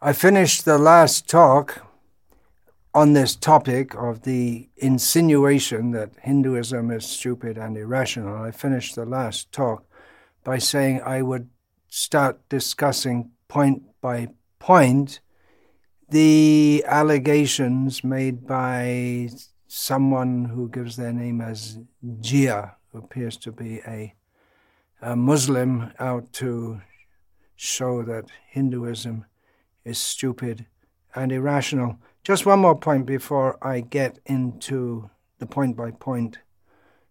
I finished the last talk on this topic of the insinuation that Hinduism is stupid and irrational. I finished the last talk by saying I would start discussing point by point the allegations made by someone who gives their name as Jia, who appears to be a, a Muslim out to show that Hinduism is stupid and irrational. Just one more point before I get into the point by point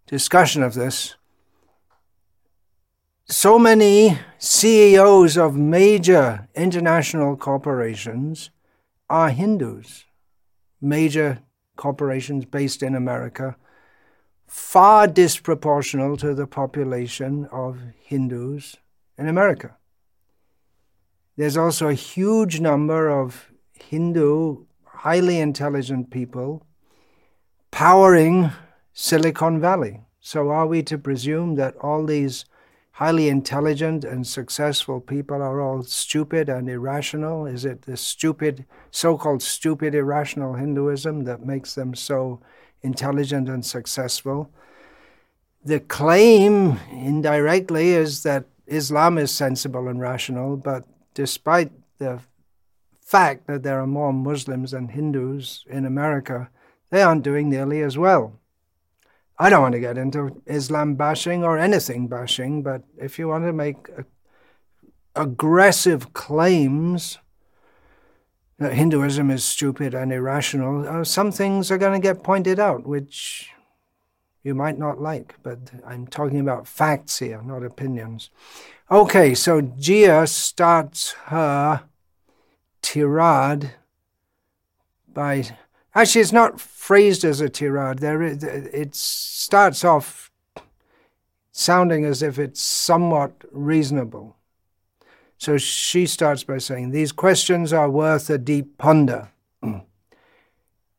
discussion of this. So many CEOs of major international corporations are Hindus, major corporations based in America, far disproportional to the population of Hindus in America. There's also a huge number of Hindu, highly intelligent people powering Silicon Valley. So, are we to presume that all these highly intelligent and successful people are all stupid and irrational? Is it the stupid, so called stupid, irrational Hinduism that makes them so intelligent and successful? The claim, indirectly, is that Islam is sensible and rational, but despite the fact that there are more Muslims than Hindus in America, they aren't doing nearly as well. I don't want to get into Islam bashing or anything bashing, but if you want to make aggressive claims that Hinduism is stupid and irrational, uh, some things are going to get pointed out, which you might not like, but I'm talking about facts here, not opinions. Okay, so Jia starts her tirade by Actually, it's not phrased as a tirade. There, it starts off sounding as if it's somewhat reasonable. So she starts by saying, These questions are worth a deep ponder. Mm.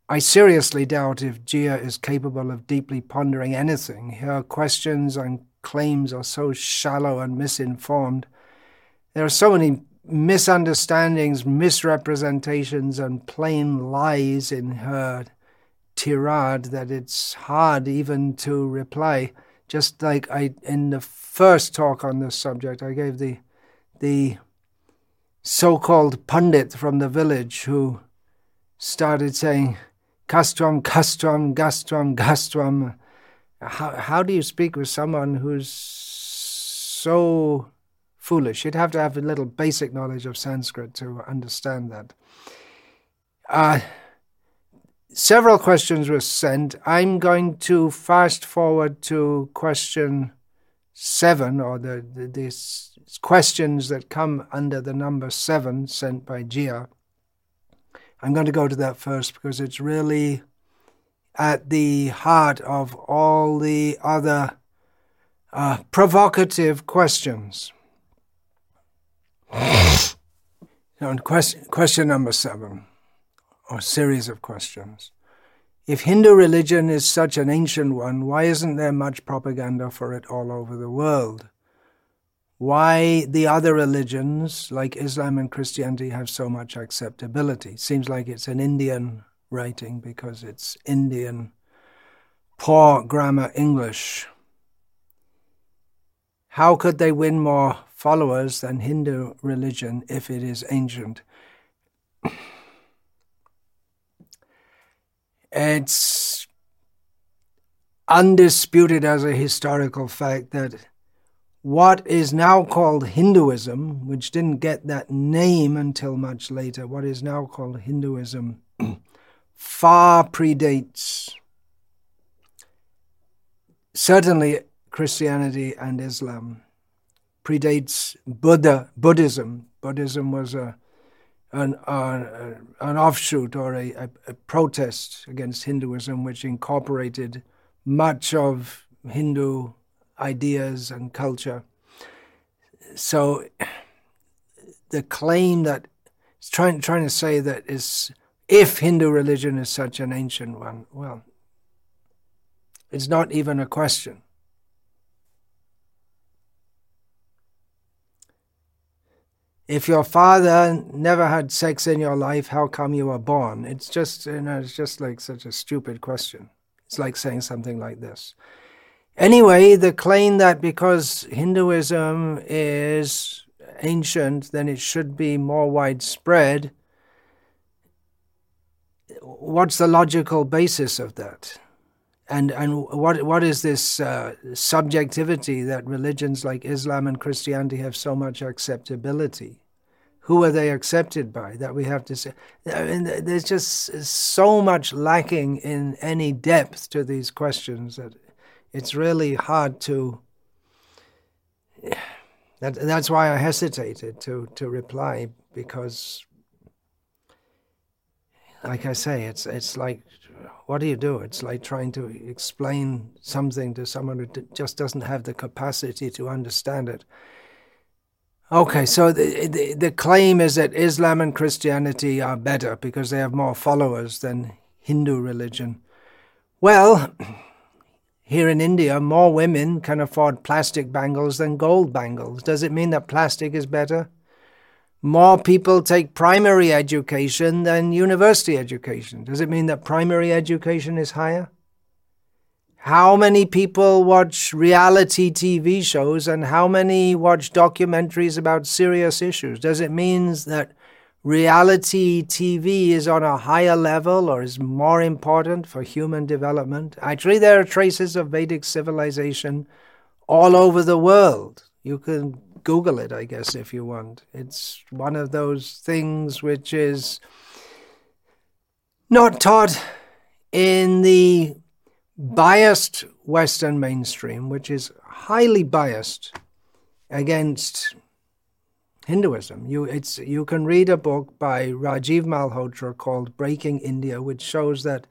I seriously doubt if Jia is capable of deeply pondering anything. Her questions and claims are so shallow and misinformed. There are so many misunderstandings, misrepresentations, and plain lies in her tirade that it's hard even to reply. Just like I in the first talk on this subject, I gave the the so-called pundit from the village who started saying castrum, castrum, gastrum, gastrum. How, how do you speak with someone who's so foolish. You'd have to have a little basic knowledge of Sanskrit to understand that. Uh, several questions were sent. I'm going to fast forward to question seven, or the, the these questions that come under the number seven sent by Jia. I'm going to go to that first because it's really at the heart of all the other uh, provocative questions. Now, question, question number seven, or series of questions. If Hindu religion is such an ancient one, why isn't there much propaganda for it all over the world? Why the other religions, like Islam and Christianity, have so much acceptability? Seems like it's an Indian writing because it's Indian, poor grammar English. How could they win more followers than Hindu religion if it is ancient. It's undisputed as a historical fact that what is now called Hinduism, which didn't get that name until much later, what is now called Hinduism, far predates certainly Christianity and Islam predates Buddha Buddhism. Buddhism was a an, uh, an offshoot or a, a, a, protest against Hinduism, which incorporated much of Hindu ideas and culture. So, the claim that it's trying trying to say that is if Hindu religion is such an ancient one, well, it's not even a question. if your father never had sex in your life, how come you were born? It's just, you know, it's just like such a stupid question. It's like saying something like this. Anyway, the claim that because Hinduism is ancient, then it should be more widespread. What's the logical basis of that? And and what what is this uh, subjectivity that religions like Islam and Christianity have so much acceptability? Who are they accepted by? That we have to say. I mean, there's just so much lacking in any depth to these questions that it's really hard to. That, that's why I hesitated to to reply because, like I say, it's it's like what do you do? It's like trying to explain something to someone who just doesn't have the capacity to understand it. Okay, so the, the, the claim is that Islam and Christianity are better because they have more followers than Hindu religion. Well, here in India, more women can afford plastic bangles than gold bangles. Does it mean that plastic is better? More people take primary education than university education. Does it mean that primary education is higher? How many people watch reality TV shows and how many watch documentaries about serious issues? Does it mean that reality TV is on a higher level or is more important for human development? Actually, there are traces of Vedic civilization all over the world. You can Google it, I guess, if you want. It's one of those things which is not taught in the biased Western mainstream, which is highly biased against Hinduism. You, it's, you can read a book by Rajiv Malhotra called Breaking India, which shows that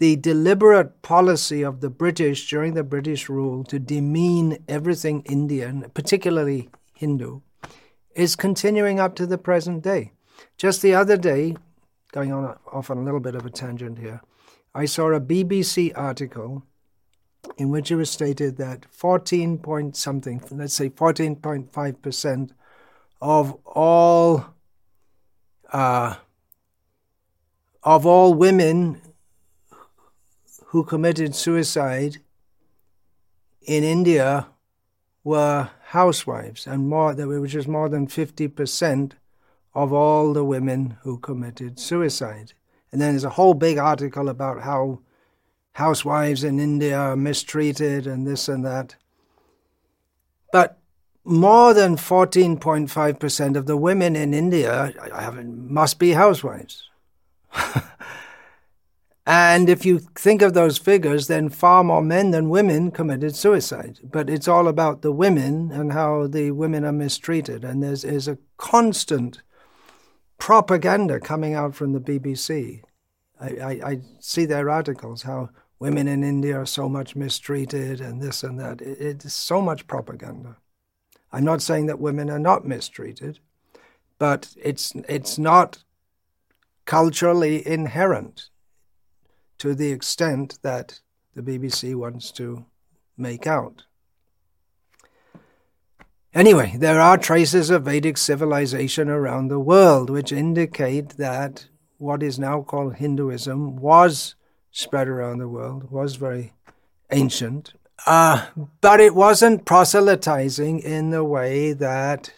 the deliberate policy of the British during the British rule to demean everything Indian, particularly Hindu, is continuing up to the present day. Just the other day, going on off on a little bit of a tangent here, I saw a BBC article in which it was stated that 14 point something, let's say 14.5% of all uh, of all women who committed suicide in India were housewives, and more, which is more than 50% of all the women who committed suicide. And then there's a whole big article about how housewives in India are mistreated and this and that. But more than 14.5% of the women in India must be housewives. And if you think of those figures, then far more men than women committed suicide. But it's all about the women and how the women are mistreated. And there's, there's a constant propaganda coming out from the BBC. I, I, I, see their articles, how women in India are so much mistreated and this and that. It, it's so much propaganda. I'm not saying that women are not mistreated, but it's, it's not culturally inherent to the extent that the BBC wants to make out. Anyway, there are traces of Vedic civilization around the world which indicate that what is now called Hinduism was spread around the world, was very ancient, uh, but it wasn't proselytizing in the way that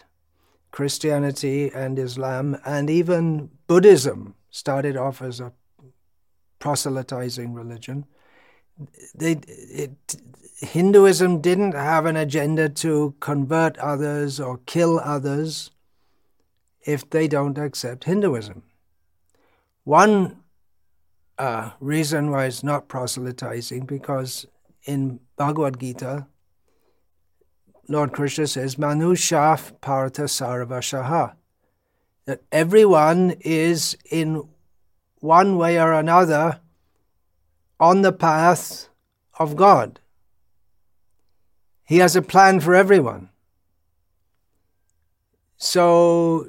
Christianity and Islam and even Buddhism started off as a proselytizing religion. They, it, Hinduism didn't have an agenda to convert others or kill others if they don't accept Hinduism. One uh, reason why it's not proselytizing because in Bhagavad Gita, Lord Krishna says, Manushyah Partha Sarvashaha, that everyone is in one way or another on the path of God. He has a plan for everyone. So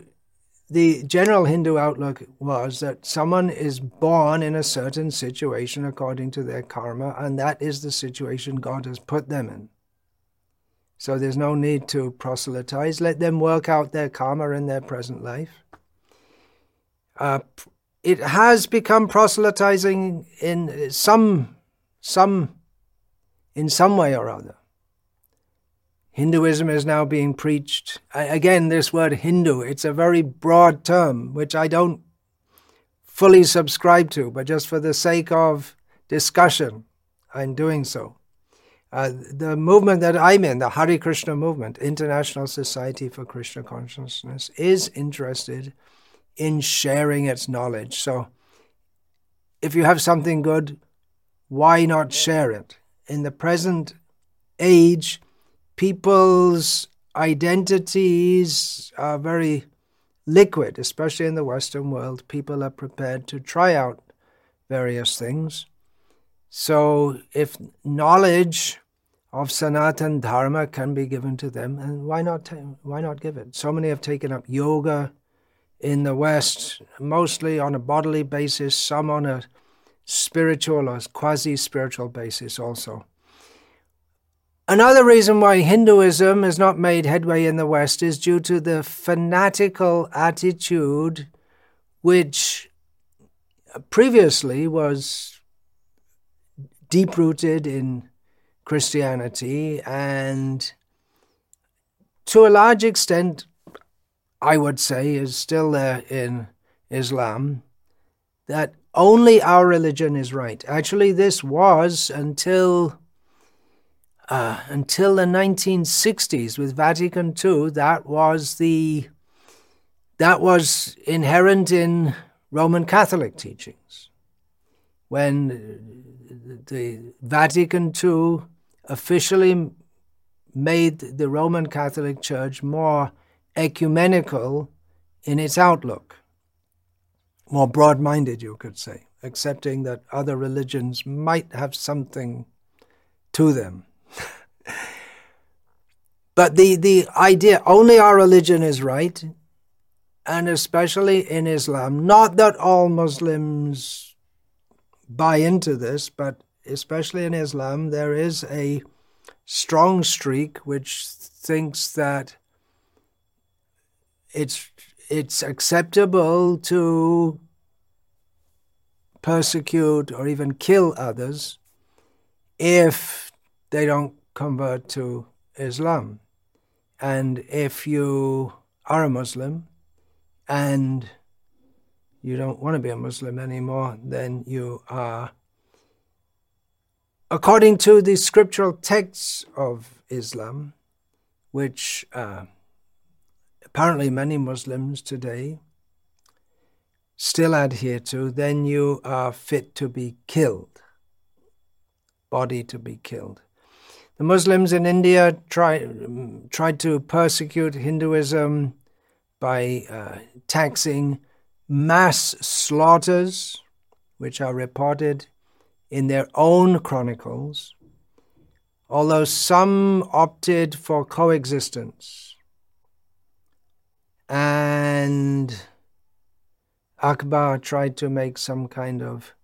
the general Hindu outlook was that someone is born in a certain situation according to their karma, and that is the situation God has put them in. So there's no need to proselytize. Let them work out their karma in their present life. Uh, it has become proselytizing in some, some, in some way or other. Hinduism is now being preached. Again, this word Hindu, it's a very broad term, which I don't fully subscribe to, but just for the sake of discussion, I'm doing so. Uh, the movement that I'm in, the Hare Krishna movement, International Society for Krishna Consciousness, is interested in sharing its knowledge. So if you have something good, why not share it? In the present age, people's identities are very liquid, especially in the Western world. People are prepared to try out various things. So, if knowledge of Sanatan Dharma can be given to them, and why not? why not give it? So many have taken up yoga in the West, mostly on a bodily basis, some on a spiritual or quasi spiritual basis also. Another reason why Hinduism has not made headway in the West is due to the fanatical attitude which previously was deep rooted in Christianity and to a large extent, I would say, is still there in Islam, that only our religion is right. Actually, this was until uh, until the 1960s with Vatican II, that was the that was inherent in Roman Catholic teachings. When the Vatican II officially made the Roman Catholic Church more ecumenical in its outlook, more broad minded, you could say, accepting that other religions might have something to them. but the, the idea only our religion is right, and especially in Islam, not that all Muslims buy into this, but especially in Islam, there is a strong streak which thinks that it's it's acceptable to persecute or even kill others if they don't convert to Islam. And if you are a Muslim and you don't want to be a Muslim anymore, then you are, according to the scriptural texts of Islam, which uh, apparently many Muslims today still adhere to, then you are fit to be killed, body to be killed. The Muslims in India try, tried to persecute Hinduism by uh, taxing mass slaughters, which are reported in their own chronicles, although some opted for coexistence. And Akbar tried to make some kind of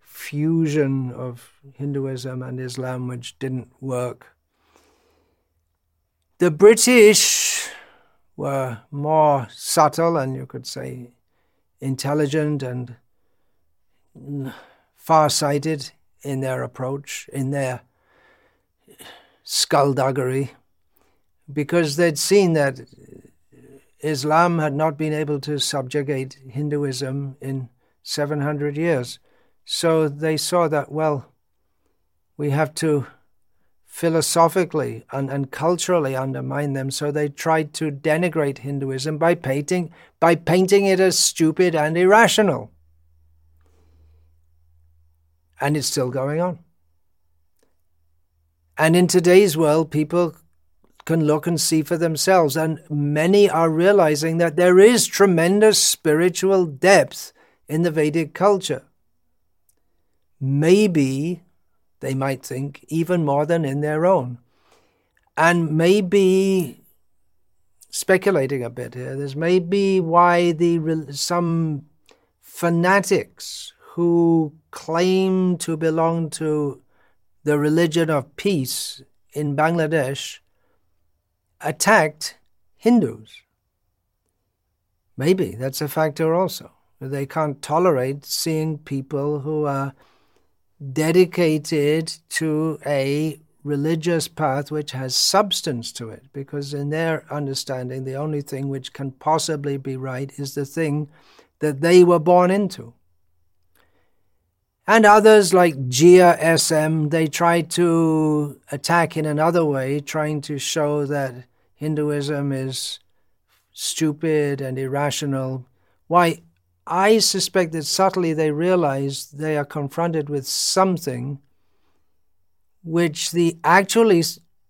fusion of Hinduism and Islam, which didn't work. The British were more subtle and you could say intelligent and far sighted in their approach, in their skullduggery, because they'd seen that Islam had not been able to subjugate Hinduism in 700 years. So they saw that, well, we have to philosophically and, and culturally undermine them. So they tried to denigrate Hinduism by painting, by painting it as stupid and irrational. And it's still going on. And in today's world, people can look and see for themselves. And many are realizing that there is tremendous spiritual depth in the Vedic culture maybe they might think even more than in their own. And maybe speculating a bit here, this may be why the some fanatics who claim to belong to the religion of peace in Bangladesh attacked Hindus. Maybe that's a factor also. They can't tolerate seeing people who are dedicated to a religious path which has substance to it, because in their understanding, the only thing which can possibly be right is the thing that they were born into. And others like Jia SM, they try to attack in another way, trying to show that Hinduism is stupid and irrational. Why, I suspect that subtly they realize they are confronted with something which the actually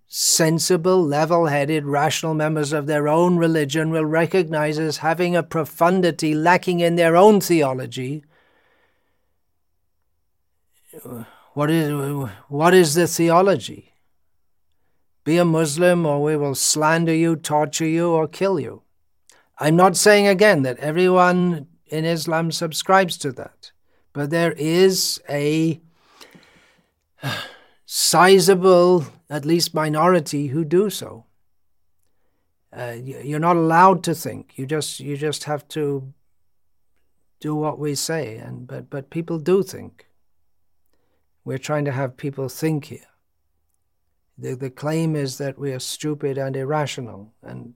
sensible, level headed, rational members of their own religion will recognize as having a profundity lacking in their own theology. What is, what is the theology? Be a Muslim, or we will slander you, torture you, or kill you. I'm not saying again that everyone in Islam subscribes to that, but there is a sizable, at least minority, who do so. Uh, you're not allowed to think. You just you just have to do what we say. And but but people do think. We're trying to have people think here. The the claim is that we are stupid and irrational. And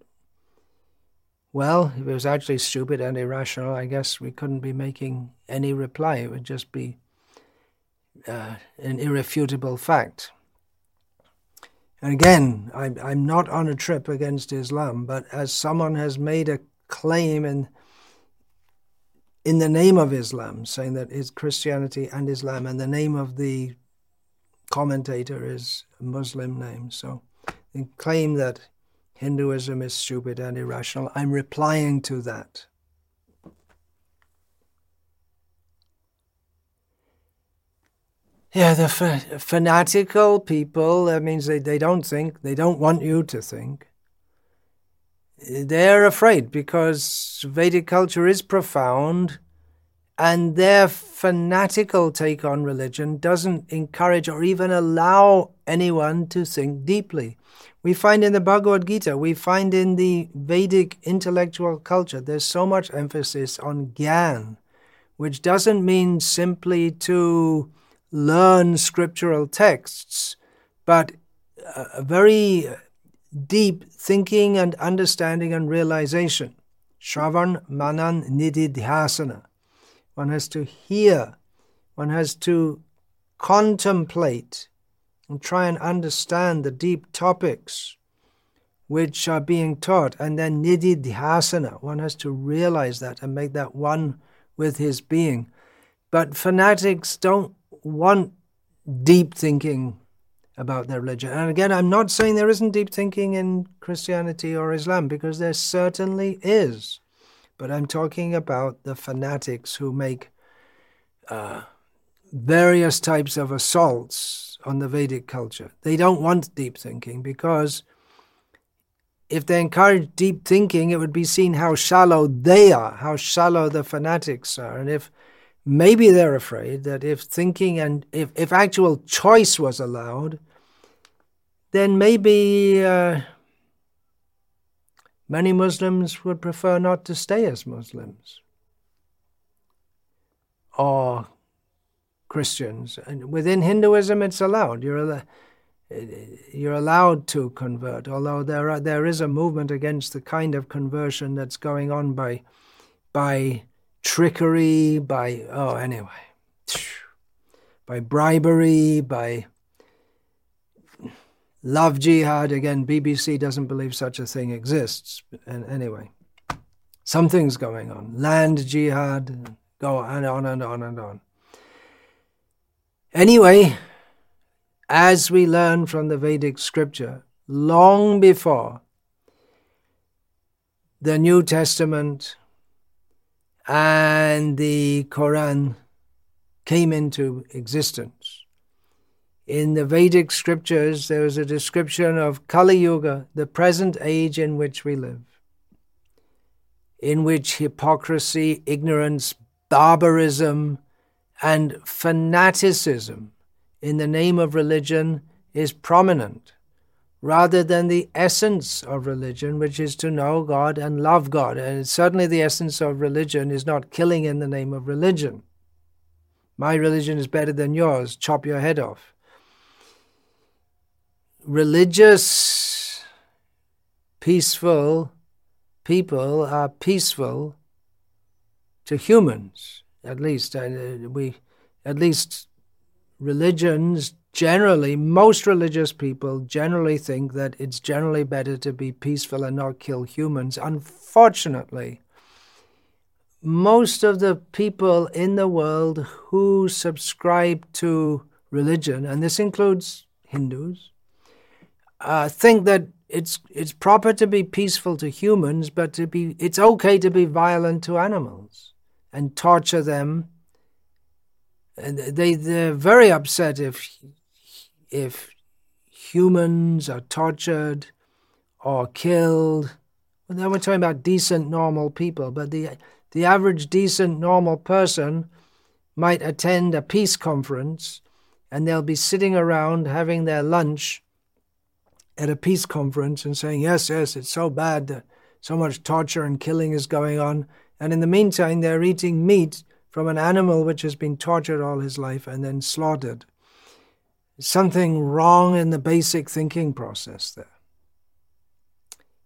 well, if it was actually stupid and irrational, I guess we couldn't be making any reply. It would just be uh, an irrefutable fact. And again, I'm, I'm not on a trip against Islam, but as someone has made a claim in, in the name of Islam, saying that it's Christianity and Islam, and the name of the commentator is a Muslim name. So they claim that Hinduism is stupid and irrational. I'm replying to that. Yeah, the fanatical people, that means they, they don't think, they don't want you to think. They're afraid because Vedic culture is profound and their fanatical take on religion doesn't encourage or even allow anyone to think deeply. We find in the Bhagavad Gita, we find in the Vedic intellectual culture, there's so much emphasis on gyan, which doesn't mean simply to learn scriptural texts, but a very deep thinking and understanding and realization. Shravan Manan Nididhyasana. One has to hear, one has to contemplate and try and understand the deep topics which are being taught. And then nididhyasana, one has to realize that and make that one with his being. But fanatics don't want deep thinking about their religion. And again, I'm not saying there isn't deep thinking in Christianity or Islam, because there certainly is. But I'm talking about the fanatics who make uh, various types of assaults on the Vedic culture. They don't want deep thinking because if they encourage deep thinking, it would be seen how shallow they are, how shallow the fanatics are. And if Maybe they're afraid that if thinking and if, if actual choice was allowed, then maybe uh, many Muslims would prefer not to stay as Muslims or Christians. And within Hinduism, it's allowed. You're, al- you're allowed to convert, although there, are, there is a movement against the kind of conversion that's going on by, by trickery, by, oh, anyway, by bribery, by love jihad. Again, BBC doesn't believe such a thing exists. And anyway, something's going on. Land jihad, go on and on and on and on. Anyway, as we learn from the Vedic scripture, long before the New Testament and the Quran came into existence. In the Vedic scriptures, there is a description of Kali Yuga, the present age in which we live, in which hypocrisy, ignorance, barbarism, and fanaticism in the name of religion is prominent. rather than the essence of religion, which is to know God and love God. And certainly the essence of religion is not killing in the name of religion. My religion is better than yours, chop your head off. Religious, peaceful people are peaceful to humans, at least. Uh, we, at least religions generally, most religious people generally think that it's generally better to be peaceful and not kill humans. Unfortunately, most of the people in the world who subscribe to religion, and this includes Hindus, uh, think that it's it's proper to be peaceful to humans, but to be it's okay to be violent to animals and torture them. And they they're very upset if if humans are tortured or killed. Well, then we're talking about decent, normal people, but the the average decent, normal person might attend a peace conference and they'll be sitting around having their lunch at a peace conference and saying, Yes, yes, it's so bad that so much torture and killing is going on. And in the meantime, they're eating meat from an animal which has been tortured all his life and then slaughtered. Something wrong in the basic thinking process there.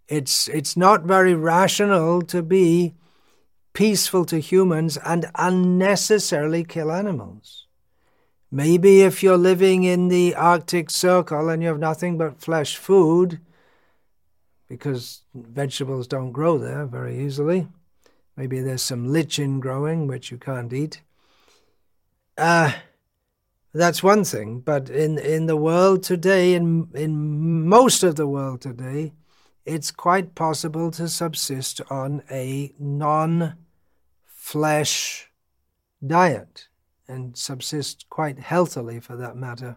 It's, it's not very rational to be peaceful to humans and unnecessarily kill animals. Maybe if you're living in the Arctic Circle and you have nothing but flesh food, because vegetables don't grow there very easily, maybe there's some lichen growing which you can't eat. Uh, that's one thing, but in, in the world today, in, in most of the world today, it's quite possible to subsist on a non flesh diet and subsist quite healthily for that matter.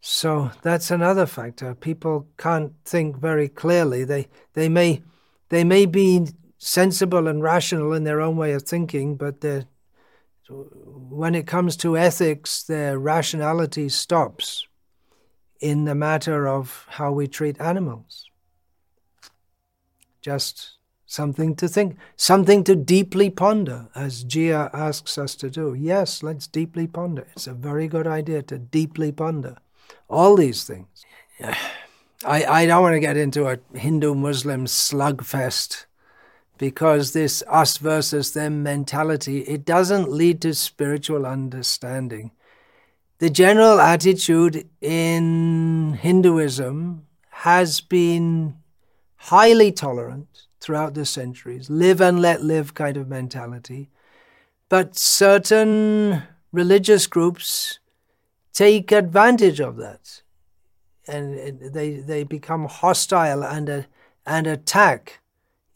So that's another factor. People can't think very clearly. They they may they may be sensible and rational in their own way of thinking, but when it comes to ethics, their rationality stops in the matter of how we treat animals. Just something to think, something to deeply ponder, as Jia asks us to do. Yes, let's deeply ponder. It's a very good idea to deeply ponder all these things. I, I don't want to get into a Hindu Muslim slugfest because this us versus them mentality, it doesn't lead to spiritual understanding. The general attitude in Hinduism has been highly tolerant throughout the centuries, live and let live kind of mentality. But certain religious groups take advantage of that and they, they become hostile and, uh, and attack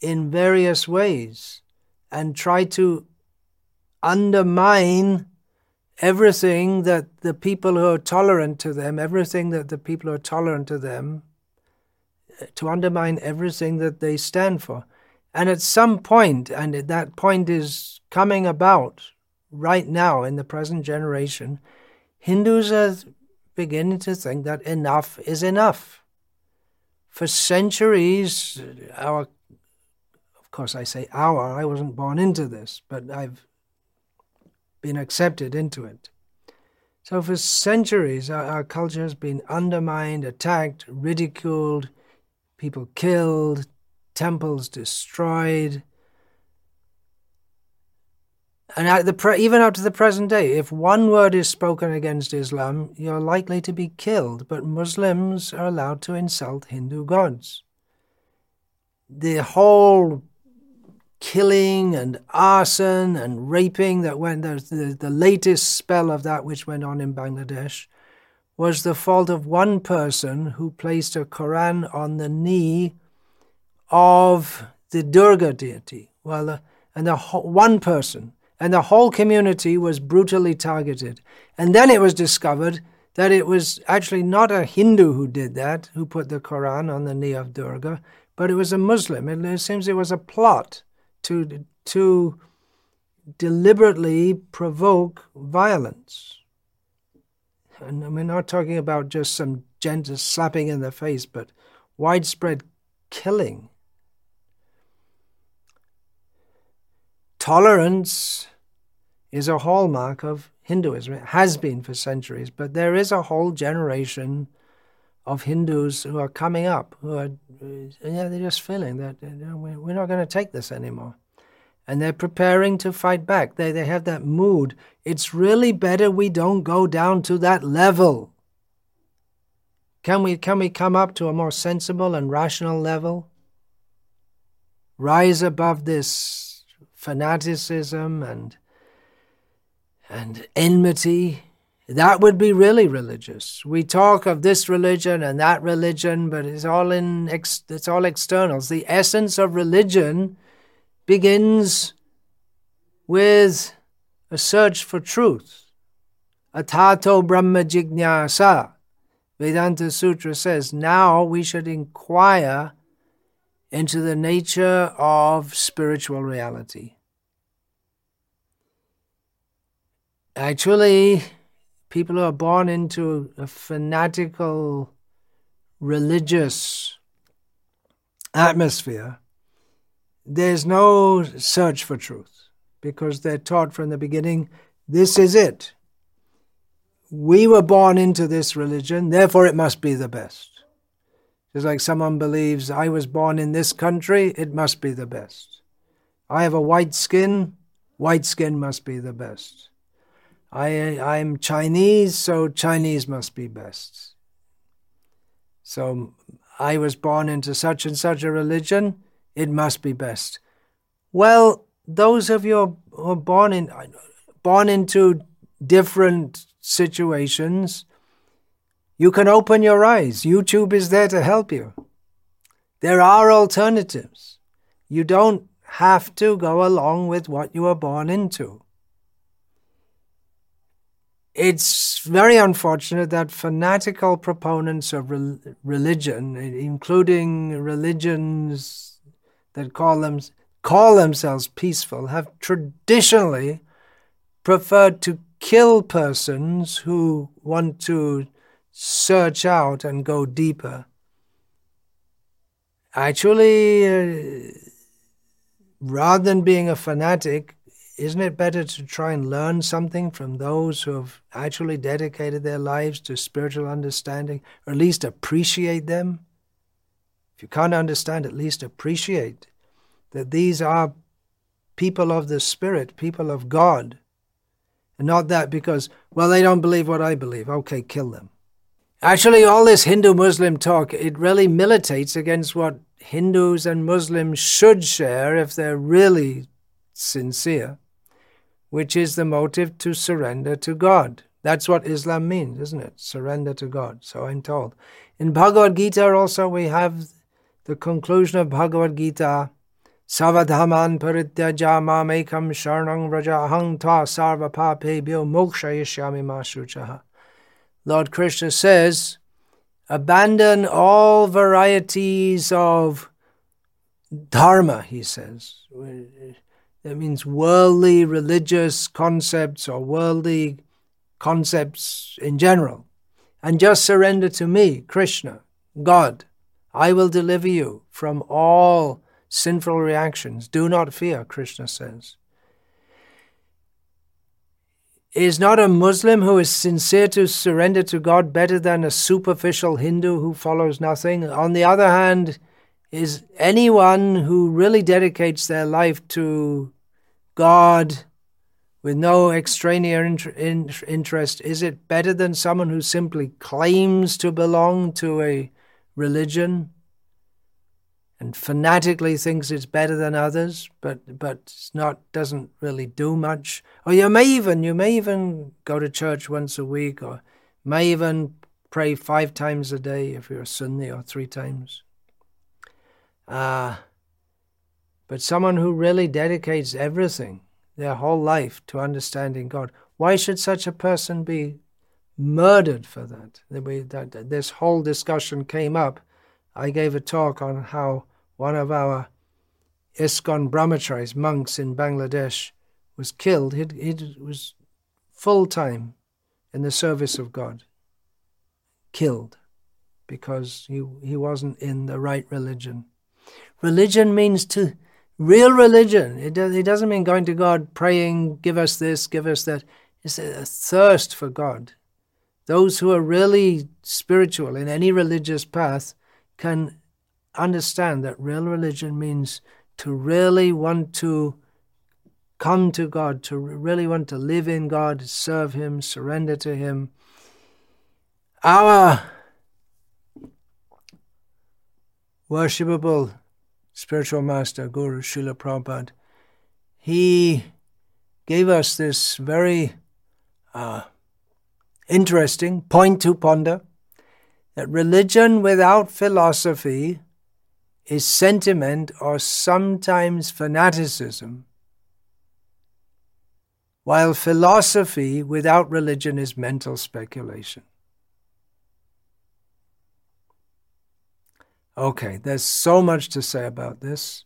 in various ways and try to undermine everything that the people who are tolerant to them, everything that the people who are tolerant to them to undermine everything that they stand for. And at some point, and that point is coming about right now in the present generation, Hindus are beginning to think that enough is enough. For centuries, our, of course, I say our, I wasn't born into this, but I've been accepted into it. So for centuries, our, our culture has been undermined, attacked, ridiculed, people killed, temples destroyed. And pre- even up to the present day, if one word is spoken against Islam, you're likely to be killed. But Muslims are allowed to insult Hindu gods. The whole killing and arson and raping that went, the, the, the latest spell of that which went on in Bangladesh, was the fault of one person who placed a Quran on the knee of the Durga deity. Well, uh, and the ho- one person, and the whole community was brutally targeted. And then it was discovered that it was actually not a Hindu who did that, who put the Quran on the knee of Durga, but it was a Muslim. It, it seems it was a plot to to deliberately provoke violence. And we're not talking about just some gentle slapping in the face, but widespread killing. Tolerance is a hallmark of Hinduism. It has been for centuries, but there is a whole generation of Hindus who are coming up who are, yeah, they're just feeling that you know, we're not going to take this anymore. And they're preparing to fight back. They, they have that mood. It's really better we don't go down to that level. Can we, can we come up to a more sensible and rational level? Rise above this fanaticism and, and enmity. That would be really religious. We talk of this religion and that religion, but it's all in ex, it's all externals. The essence of religion begins with a search for truth. Athato Brahma Jignasa. Vedanta Sutra says now we should inquire into the nature of spiritual reality. Actually, people who are born into a fanatical religious atmosphere, there's no search for truth because they're taught from the beginning this is it we were born into this religion, therefore it must be the best. Just like someone believes, I was born in this country, it must be the best. I have a white skin, white skin must be the best. I, I'm Chinese, so Chinese must be best. So I was born into such and such a religion, it must be best. Well, those of you who are born in born into different situations, you can open your eyes. YouTube is there to help you. There are alternatives. You don't have to go along with what you were born into. It's very unfortunate that fanatical proponents of re- religion, including religions that call, them, call themselves peaceful, have traditionally preferred to kill persons who want to search out and go deeper. Actually, uh, rather than being a fanatic, isn't it better to try and learn something from those who have actually dedicated their lives to spiritual understanding, or at least appreciate them? If you can't understand, at least appreciate that these are people of the Spirit, people of God, and not that because, well, they don't believe what I believe. Okay, kill them. Actually, all this Hindu Muslim talk, it really militates against what Hindus and Muslims should share if they're really sincere, which is the motive to surrender to God. That's what Islam means, isn't it? Surrender to God. So I'm told. In Bhagavad Gita also, we have the conclusion of Bhagavad Gita Sarvadharman parityaja mamekam sharnang rajahang ta sarva papebhyo mokshayishyami masuchaha. Lord Krishna says, abandon all varieties of dharma, he says. That means worldly religious concepts or worldly concepts in general. And just surrender to me, Krishna, God. I will deliver you from all sinful reactions. Do not fear, Krishna says. Is not a Muslim who is sincere to surrender to God better than a superficial Hindu who follows nothing? On the other hand, is anyone who really dedicates their life to God with no extraneous interest, is it better than someone who simply claims to belong to a religion and fanatically thinks it's better than others, but but it's not doesn't really do much. Or you may even you may even go to church once a week, or may even pray five times a day if you're a Sunni, or three times. Uh, but someone who really dedicates everything, their whole life, to understanding God, why should such a person be murdered for that? that this whole discussion came up I gave a talk on how one of our ISKCON brahmacharis, monks in Bangladesh, was killed. He, he was full time in the service of God, killed because he, he wasn't in the right religion. Religion means to real religion. It, it doesn't mean going to God praying, give us this, give us that. It's a thirst for God. Those who are really spiritual in any religious path can understand that real religion means to really want to come to God, to really want to live in God, serve Him, surrender to Him. Our worshipable spiritual master, Guru Srila Prabhupada, he gave us this very uh, interesting point to ponder that religion without philosophy is sentiment or sometimes fanaticism, while philosophy without religion is mental speculation. Okay, there's so much to say about this.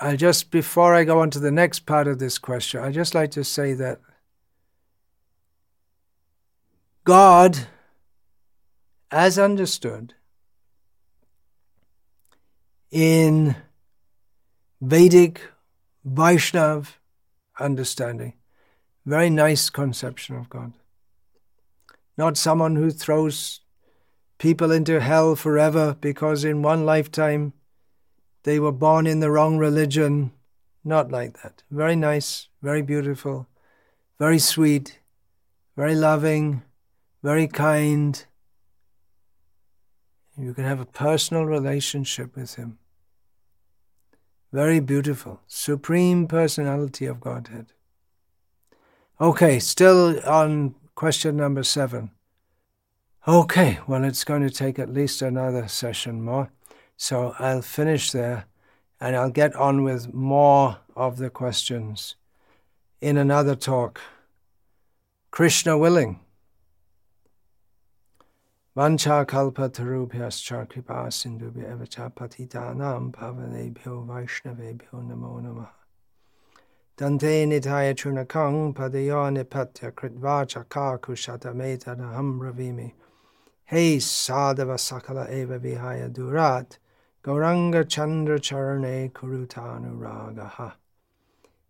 I just, before I go on to the next part of this question, I just like to say that God, as understood in Vedic Vaishnav understanding, very nice conception of God. Not someone who throws people into hell forever because in one lifetime they were born in the wrong religion. Not like that. Very nice, very beautiful, very sweet, very loving, very kind. You can have a personal relationship with Him. Very beautiful, supreme personality of Godhead. Okay, still on question number seven. Okay, well, it's going to take at least another session more. So I'll finish there and I'll get on with more of the questions in another talk. Krishna willing. Vancha kalpa tarubhyascha kripa sindhubhya evacha patitanam pavanebhyo vaishnavebhyo namo namaha. Dante nitaya chunakang padayo nipatya kritvacha kakushatameta ravimi. Hey sadhava sakala eva vihaya durat Gauranga Chandra Charane Kurutanuragaha.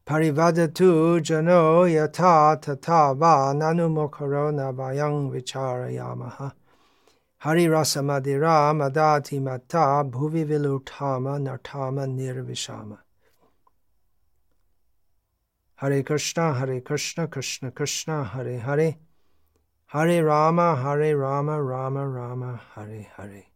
Parivadatu jano yata tata va nanu nanumokaro navayang vicharayamaha. Hari rasa madira madati mata bhuvi vilutama nartama nirvishama. Hare Krishna, Hare Krishna, Krishna Krishna, Hare Hare. Hare Rama, Hare Rama, Rama Rama, Hare Hare.